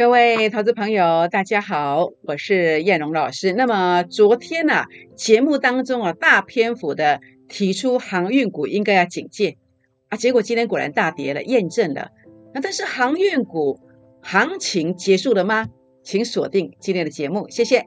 各位投资朋友，大家好，我是燕荣老师。那么昨天呢、节目当中啊，大篇幅的提出航运股应该要警戒啊，结果今天果然大跌了，验证了。那但是航运股行情结束了吗？请锁定今天的节目，谢谢。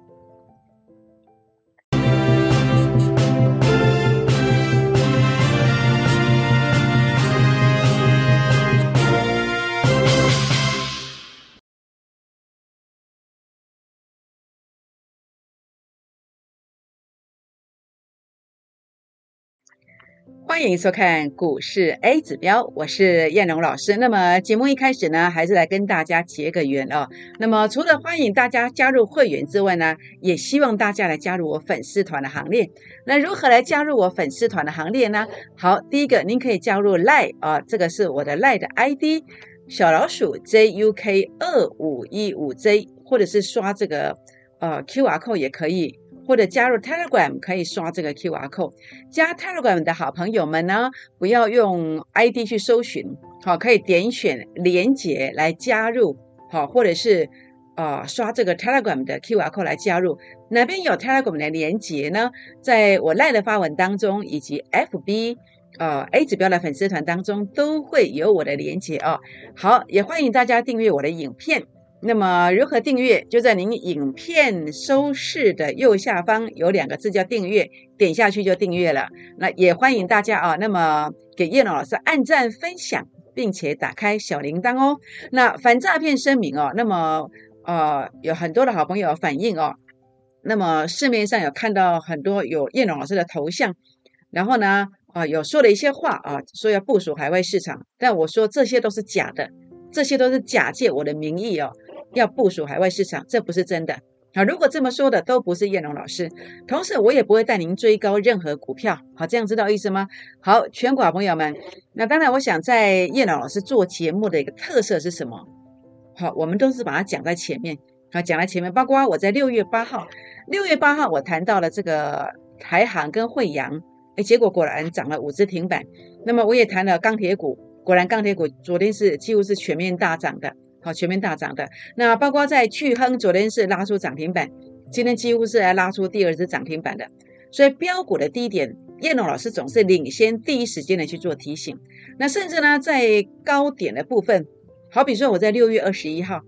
欢迎收看股市 A 指标，我是燕荣老师。那么节目一开始呢，还是来跟大家结个缘哦。那么除了欢迎大家加入会员之外呢，也希望大家来加入我粉丝团的行列。那如何来加入我粉丝团的行列呢？好，第一个您可以加入 Lie 啊，这个是我的 Lie 的 ID 小老鼠 JUK 二五一五 J，或者是刷这个呃 QR code 也可以。或者加入 Telegram 可以刷这个 QR code。加 Telegram 的好朋友们呢，不要用 ID 去搜寻，好，可以点选连接来加入，好，或者是呃刷这个 Telegram 的 QR code 来加入。哪边有 Telegram 的连接呢？在我赖的发文当中，以及 FB 呃 A 指标的粉丝团当中都会有我的连接哦。好，也欢迎大家订阅我的影片。那么如何订阅？就在您影片收视的右下方有两个字叫订阅，点下去就订阅了。那也欢迎大家啊，那么给叶龙老师按赞分享，并且打开小铃铛哦。那反诈骗声明哦，那么呃有很多的好朋友反映哦，那么市面上有看到很多有叶龙老师的头像，然后呢啊有说了一些话啊，说要部署海外市场，但我说这些都是假的，这些都是假借我的名义哦。要部署海外市场，这不是真的好，如果这么说的都不是叶龙老师，同时我也不会带您追高任何股票。好，这样知道意思吗？好，全国朋友们，那当然，我想在叶龙老师做节目的一个特色是什么？好，我们都是把它讲在前面，好，讲在前面。包括我在六月八号，六月八号我谈到了这个台航跟惠阳，哎，结果果然涨了五只停板。那么我也谈了钢铁股，果然钢铁股昨天是几乎是全面大涨的。好，全面大涨的那包括在巨亨昨天是拉出涨停板，今天几乎是来拉出第二只涨停板的。所以标股的低点，叶龙老师总是领先第一时间的去做提醒。那甚至呢，在高点的部分，好比说我在六月二十一号，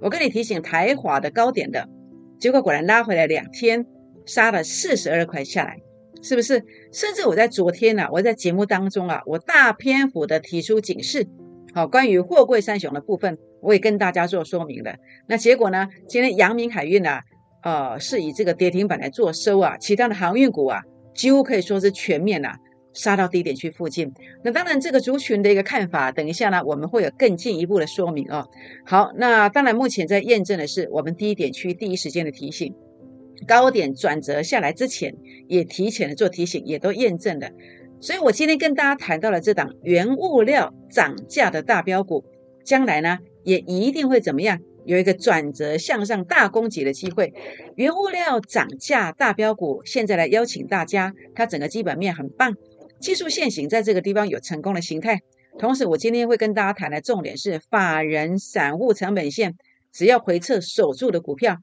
我跟你提醒台华的高点的，结果果然拉回来两天，杀了四十二块下来，是不是？甚至我在昨天啊，我在节目当中啊，我大篇幅的提出警示。好，关于货柜三雄的部分，我也跟大家做说明了。那结果呢？今天阳明海运呢，呃，是以这个跌停板来做收啊，其他的航运股啊，几乎可以说是全面呐，杀到低点去附近。那当然，这个族群的一个看法，等一下呢，我们会有更进一步的说明哦。好，那当然，目前在验证的是我们低点区第一时间的提醒，高点转折下来之前，也提前的做提醒，也都验证了。所以我今天跟大家谈到了这档原物料涨价的大标股，将来呢也一定会怎么样？有一个转折向上大攻击的机会。原物料涨价大标股，现在来邀请大家，它整个基本面很棒，技术线型在这个地方有成功的形态。同时，我今天会跟大家谈的重点是法人散户成本线，只要回撤守住的股票，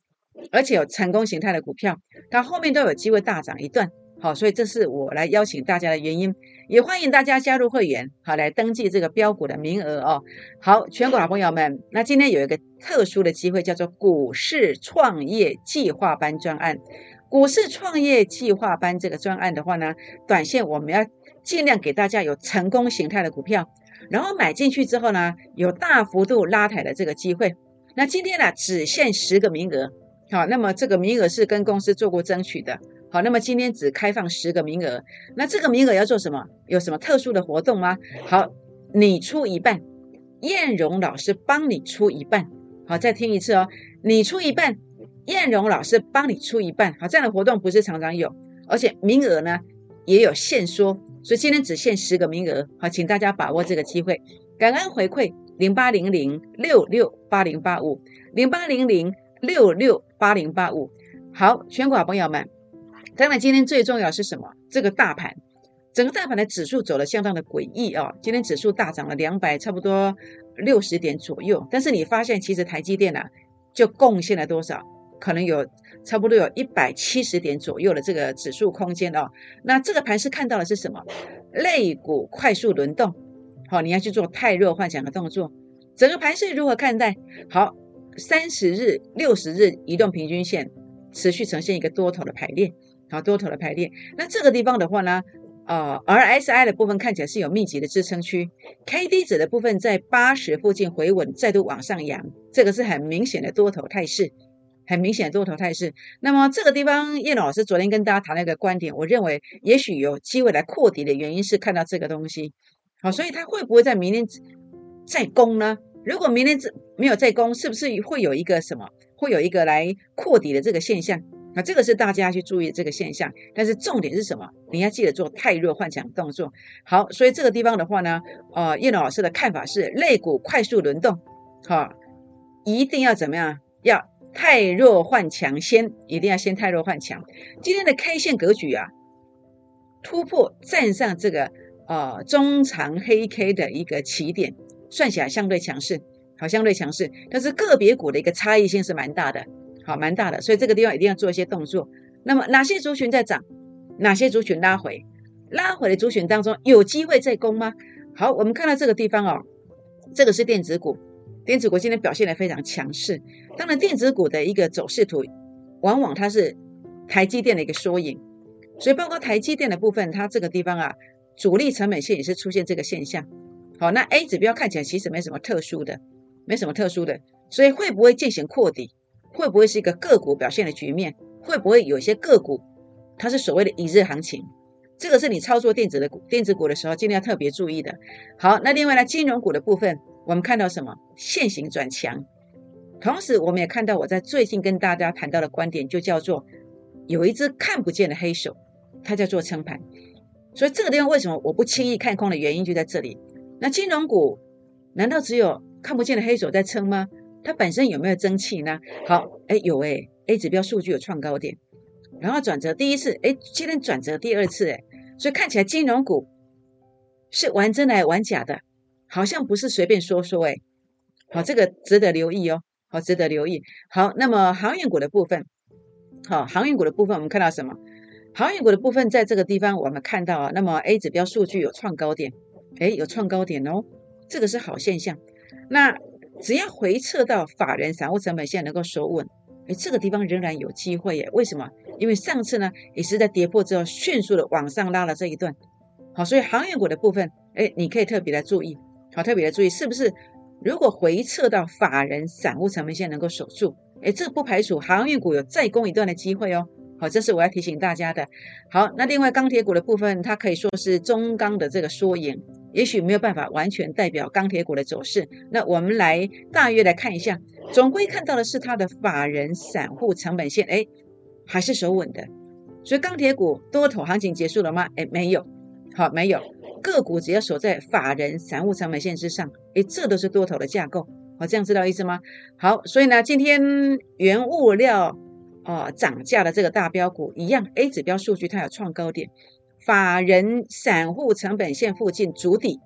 而且有成功形态的股票，它后面都有机会大涨一段。好，所以这是我来邀请大家的原因，也欢迎大家加入会员，好来登记这个标股的名额哦。好，全国好朋友们，那今天有一个特殊的机会，叫做股市创业计划班专案。股市创业计划班这个专案的话呢，短线我们要尽量给大家有成功形态的股票，然后买进去之后呢，有大幅度拉抬的这个机会。那今天呢，只限十个名额，好，那么这个名额是跟公司做过争取的。好，那么今天只开放十个名额，那这个名额要做什么？有什么特殊的活动吗？好，你出一半，燕荣老师帮你出一半。好，再听一次哦，你出一半，燕荣老师帮你出一半。好，这样的活动不是常常有，而且名额呢也有限缩，所以今天只限十个名额。好，请大家把握这个机会，感恩回馈零八零零六六八零八五零八零零六六八零八五。好，全国朋友们。当然，今天最重要是什么？这个大盘，整个大盘的指数走的相当的诡异啊！今天指数大涨了两百，差不多六十点左右。但是你发现，其实台积电啊，就贡献了多少？可能有差不多有一百七十点左右的这个指数空间哦。那这个盘是看到的是什么？类股快速轮动，好，你要去做太弱幻想的动作。整个盘是如何看待？好，三十日、六十日移动平均线持续呈现一个多头的排列，好，多头的排列。那这个地方的话呢，呃，RSI 的部分看起来是有密集的支撑区，K D 值的部分在八十附近回稳，再度往上扬，这个是很明显的多头态势，很明显的多头态势。那么这个地方，叶老师昨天跟大家谈了一个观点，我认为也许有机会来扩底的原因是看到这个东西，好，所以它会不会在明天再攻呢？如果明天这没有再攻，是不是会有一个什么？会有一个来扩底的这个现象？那这个是大家去注意这个现象。但是重点是什么？你要记得做太弱幻想动作。好，所以这个地方的话呢，呃，叶老师的看法是，肋骨快速轮动，好，一定要怎么样？要太弱换强先，一定要先太弱换强。今天的 K 线格局啊，突破站上这个呃中长黑 K 的一个起点。算起来相对强势，好，相对强势，但是个别股的一个差异性是蛮大的，好，蛮大的，所以这个地方一定要做一些动作。那么哪些族群在涨？哪些族群拉回？拉回的族群当中有机会再攻吗？好，我们看到这个地方哦，这个是电子股，电子股今天表现的非常强势。当然，电子股的一个走势图，往往它是台积电的一个缩影，所以包括台积电的部分，它这个地方啊，主力成本线也是出现这个现象。好，那 A 指标看起来其实没什么特殊的，没什么特殊的，所以会不会进行扩底？会不会是一个个股表现的局面？会不会有些个股它是所谓的一日行情？这个是你操作电子的股、电子股的时候，尽量特别注意的。好，那另外呢，金融股的部分，我们看到什么？现行转强，同时我们也看到我在最近跟大家谈到的观点，就叫做有一只看不见的黑手，它在做撑盘。所以这个地方为什么我不轻易看空的原因就在这里。那金融股难道只有看不见的黑手在撑吗？它本身有没有争气呢？好，哎有哎，A 指标数据有创高点，然后转折第一次，哎，今天转折第二次，哎，所以看起来金融股是玩真来玩假的，好像不是随便说说，哎，好，这个值得留意哦，好，值得留意。好，那么航运股的部分，好，航运股的部分我们看到什么？航运股的部分在这个地方我们看到啊，那么 A 指标数据有创高点。哎，有创高点哦，这个是好现象。那只要回撤到法人散户成本线能够守稳，哎，这个地方仍然有机会耶。为什么？因为上次呢也是在跌破之后迅速的往上拉了这一段。好，所以航运股的部分，哎，你可以特别来注意，好，特别的注意是不是？如果回撤到法人散户成本线能够守住，哎，这不排除航运股有再攻一段的机会哦。好，这是我要提醒大家的。好，那另外钢铁股的部分，它可以说是中钢的这个缩影。也许没有办法完全代表钢铁股的走势，那我们来大约来看一下，总归看到的是它的法人散户成本线，哎，还是守稳的。所以钢铁股多头行情结束了吗？哎，没有，好，没有。个股只要守在法人散户成本线之上，哎，这都是多头的架构。好，这样知道意思吗？好，所以呢，今天原物料哦涨价的这个大标股一样，A 指标数据它有创高点。法人散户成本线附近筑底，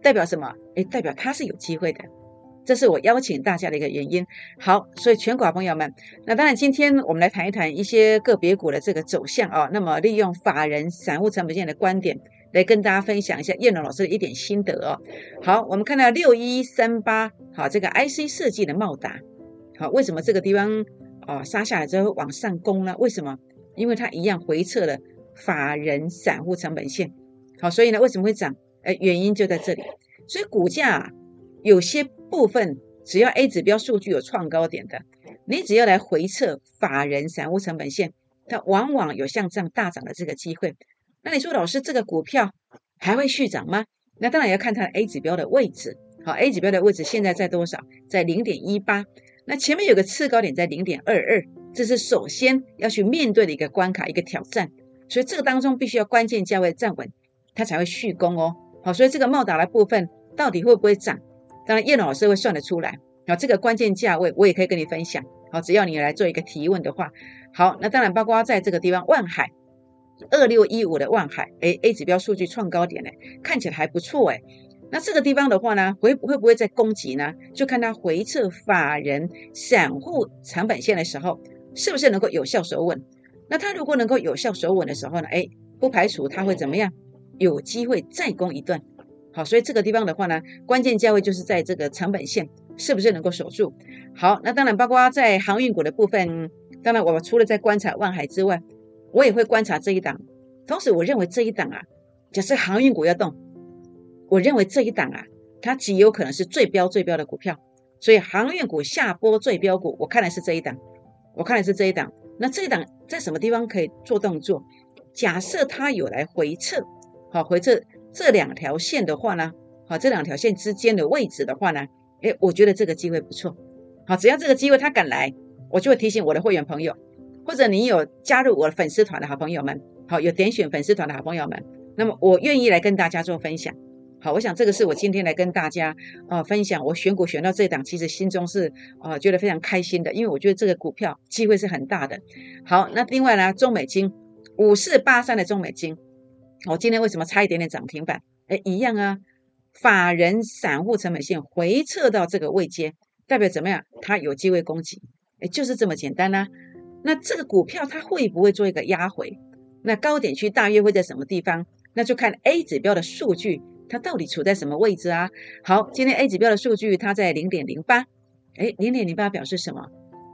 代表什么？诶，代表它是有机会的。这是我邀请大家的一个原因。好，所以全国朋友们，那当然今天我们来谈一谈一些个别股的这个走向啊。那么利用法人散户成本线的观点来跟大家分享一下叶龙老师的一点心得哦。好，我们看到六一三八，好，这个 IC 设计的茂达，好，为什么这个地方啊杀下来之后往上攻呢？为什么？因为它一样回撤了。法人散户成本线，好，所以呢，为什么会涨？哎，原因就在这里。所以股价有些部分，只要 A 指标数据有创高点的，你只要来回测法人散户成本线，它往往有像这样大涨的这个机会。那你说，老师，这个股票还会续涨吗？那当然要看它的 A 指标的位置。好，A 指标的位置现在在多少？在零点一八。那前面有个次高点在零点二二，这是首先要去面对的一个关卡，一个挑战。所以这个当中必须要关键价位站稳，它才会续攻哦。好，所以这个茂达的部分到底会不会涨？当然叶老师会算得出来。好，这个关键价位我也可以跟你分享。好，只要你来做一个提问的话，好，那当然包括在这个地方万海二六一五的万海，哎，A 指标数据创高点呢，看起来还不错哎。那这个地方的话呢，会会不会再攻击呢？就看它回撤法人散户成本线的时候，是不是能够有效守稳？那它如果能够有效守稳的时候呢，哎，不排除它会怎么样，有机会再攻一段。好，所以这个地方的话呢，关键价位就是在这个成本线是不是能够守住？好，那当然包括在航运股的部分，当然我除了在观察万海之外，我也会观察这一档。同时，我认为这一档啊，假设航运股要动。我认为这一档啊，它极有可能是最标最标的股票，所以航运股下波最标股，我看的是这一档，我看的是这一档。那这档在什么地方可以做动作？假设它有来回撤，好回撤这两条线的话呢，好这两条线之间的位置的话呢，诶，我觉得这个机会不错。好，只要这个机会它敢来，我就会提醒我的会员朋友，或者你有加入我的粉丝团的好朋友们，好有点选粉丝团的好朋友们，那么我愿意来跟大家做分享。好，我想这个是我今天来跟大家啊分享，我选股选到这档，其实心中是啊觉得非常开心的，因为我觉得这个股票机会是很大的。好，那另外呢，中美金五四八三的中美金，我今天为什么差一点点涨停板？哎，一样啊，法人散户成本线回撤到这个位阶，代表怎么样？它有机会攻击，哎，就是这么简单啦。那这个股票它会不会做一个压回？那高点区大约会在什么地方？那就看 A 指标的数据。它到底处在什么位置啊？好，今天 A 指标的数据它在零点零八，哎，零点零八表示什么？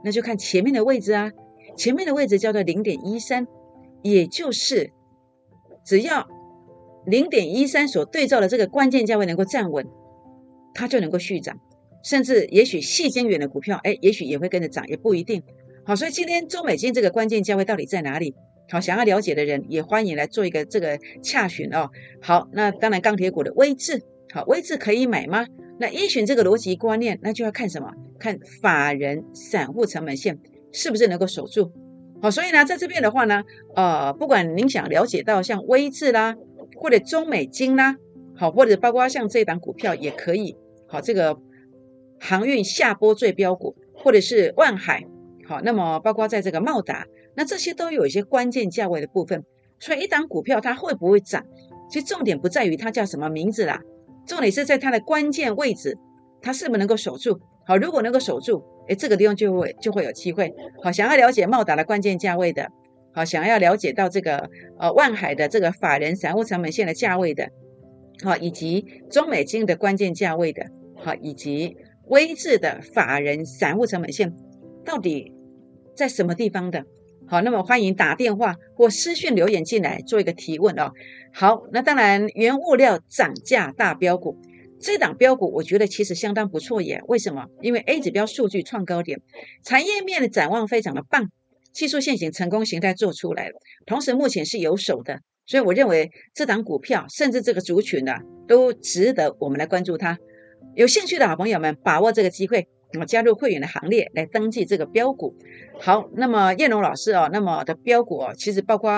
那就看前面的位置啊，前面的位置叫做零点一三，也就是只要零点一三所对照的这个关键价位能够站稳，它就能够续涨，甚至也许细晶远的股票，哎，也许也会跟着涨，也不一定。好，所以今天中美金这个关键价位到底在哪里？好，想要了解的人也欢迎来做一个这个洽询哦。好，那当然钢铁股的微智，好，微智可以买吗？那依循这个逻辑观念，那就要看什么？看法人散户成本线是不是能够守住？好，所以呢，在这边的话呢，呃，不管您想了解到像威智啦，或者中美金啦，好，或者包括像这档股票也可以。好，这个航运下波最标股，或者是万海，好，那么包括在这个茂达。那这些都有一些关键价位的部分，所以一档股票它会不会涨，其实重点不在于它叫什么名字啦，重点是在它的关键位置，它是不是能够守住？好，如果能够守住，哎，这个地方就会就会有机会。好，想要了解茂达的关键价位的，好，想要了解到这个呃万海的这个法人散户成本线的价位的，好，以及中美金的关键价位的，好，以及微智的法人散户成本线到底在什么地方的？好，那么欢迎打电话或私讯留言进来做一个提问哦。好，那当然原物料涨价大标股，这档标股我觉得其实相当不错耶。为什么？因为 A 指标数据创高点，产业面的展望非常的棒，技术线型成功形态做出来了，同时目前是有手的，所以我认为这档股票甚至这个族群呢，都值得我们来关注它。有兴趣的好朋友们，把握这个机会。那么加入会员的行列来登记这个标股。好，那么叶龙老师哦，那么的标股哦，其实包括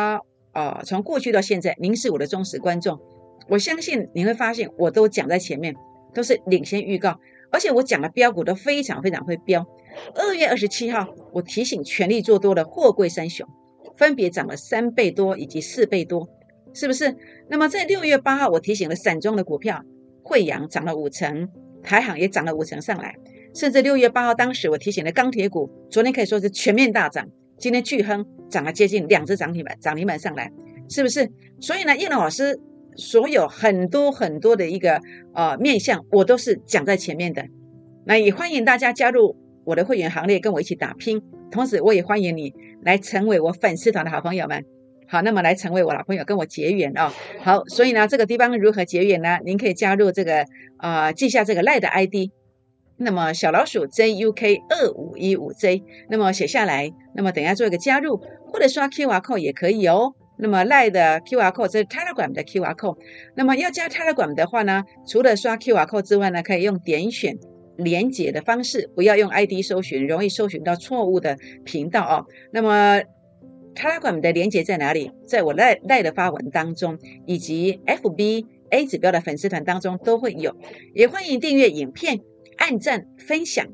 啊，从过去到现在，您是我的忠实观众，我相信你会发现我都讲在前面，都是领先预告，而且我讲的标股都非常非常会标。二月二十七号，我提醒全力做多的货柜三雄，分别涨了三倍多以及四倍多，是不是？那么在六月八号，我提醒了散装的股票，惠阳涨了五成，台行也涨了五成上来。甚至六月八号，当时我提醒的钢铁股，昨天可以说是全面大涨。今天巨亨涨了接近两只涨停板，涨停板上来，是不是？所以呢，叶龙老师所有很多很多的一个呃面向，我都是讲在前面的。那也欢迎大家加入我的会员行列，跟我一起打拼。同时，我也欢迎你来成为我粉丝团的好朋友们。好，那么来成为我老朋友，跟我结缘哦。好，所以呢，这个地方如何结缘呢？您可以加入这个啊，记下这个赖的 ID。那么小老鼠 JUK 二五一五 J，那么写下来，那么等下做一个加入，或者刷 QR code 也可以哦。那么赖的 QR code 这是 Telegram 的 QR code，那么要加 Telegram 的话呢，除了刷 QR code 之外呢，可以用点选连接的方式，不要用 ID 搜寻，容易搜寻到错误的频道哦。那么 Telegram 的连接在哪里？在我赖赖的发文当中，以及 FB A 指标的粉丝团当中都会有，也欢迎订阅影片。按赞、分享，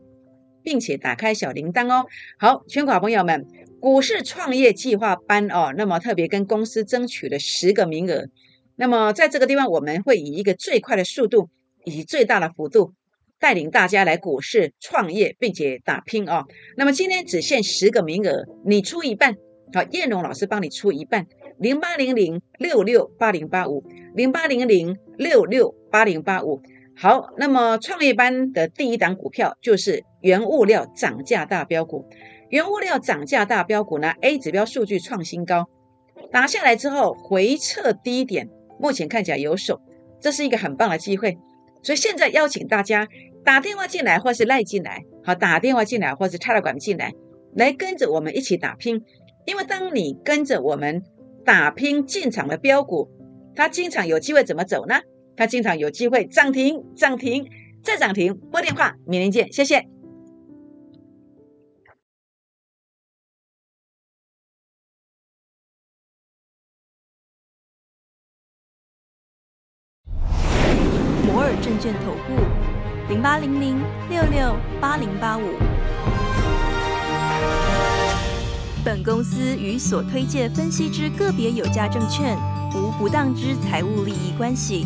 并且打开小铃铛哦。好，全国好朋友们，股市创业计划班哦，那么特别跟公司争取了十个名额。那么在这个地方，我们会以一个最快的速度，以最大的幅度，带领大家来股市创业，并且打拼哦。那么今天只限十个名额，你出一半，好，燕荣老师帮你出一半，零八零零六六八零八五，零八零零六六八零八五。好，那么创业班的第一档股票就是原物料涨价大标股。原物料涨价大标股呢？A 指标数据创新高，打下来之后回撤低点，目前看起来有手，这是一个很棒的机会。所以现在邀请大家打电话进来，或是赖进来，好，打电话进来，或是插了管进来，来跟着我们一起打拼。因为当你跟着我们打拼进场的标股，它经常有机会怎么走呢？它经常有机会涨停、涨停再涨停。拨电话，明天见，谢谢。摩尔证券投顾零八零零六六八零八五。本公司与所推介分析之个别有价证券无不当之财务利益关系。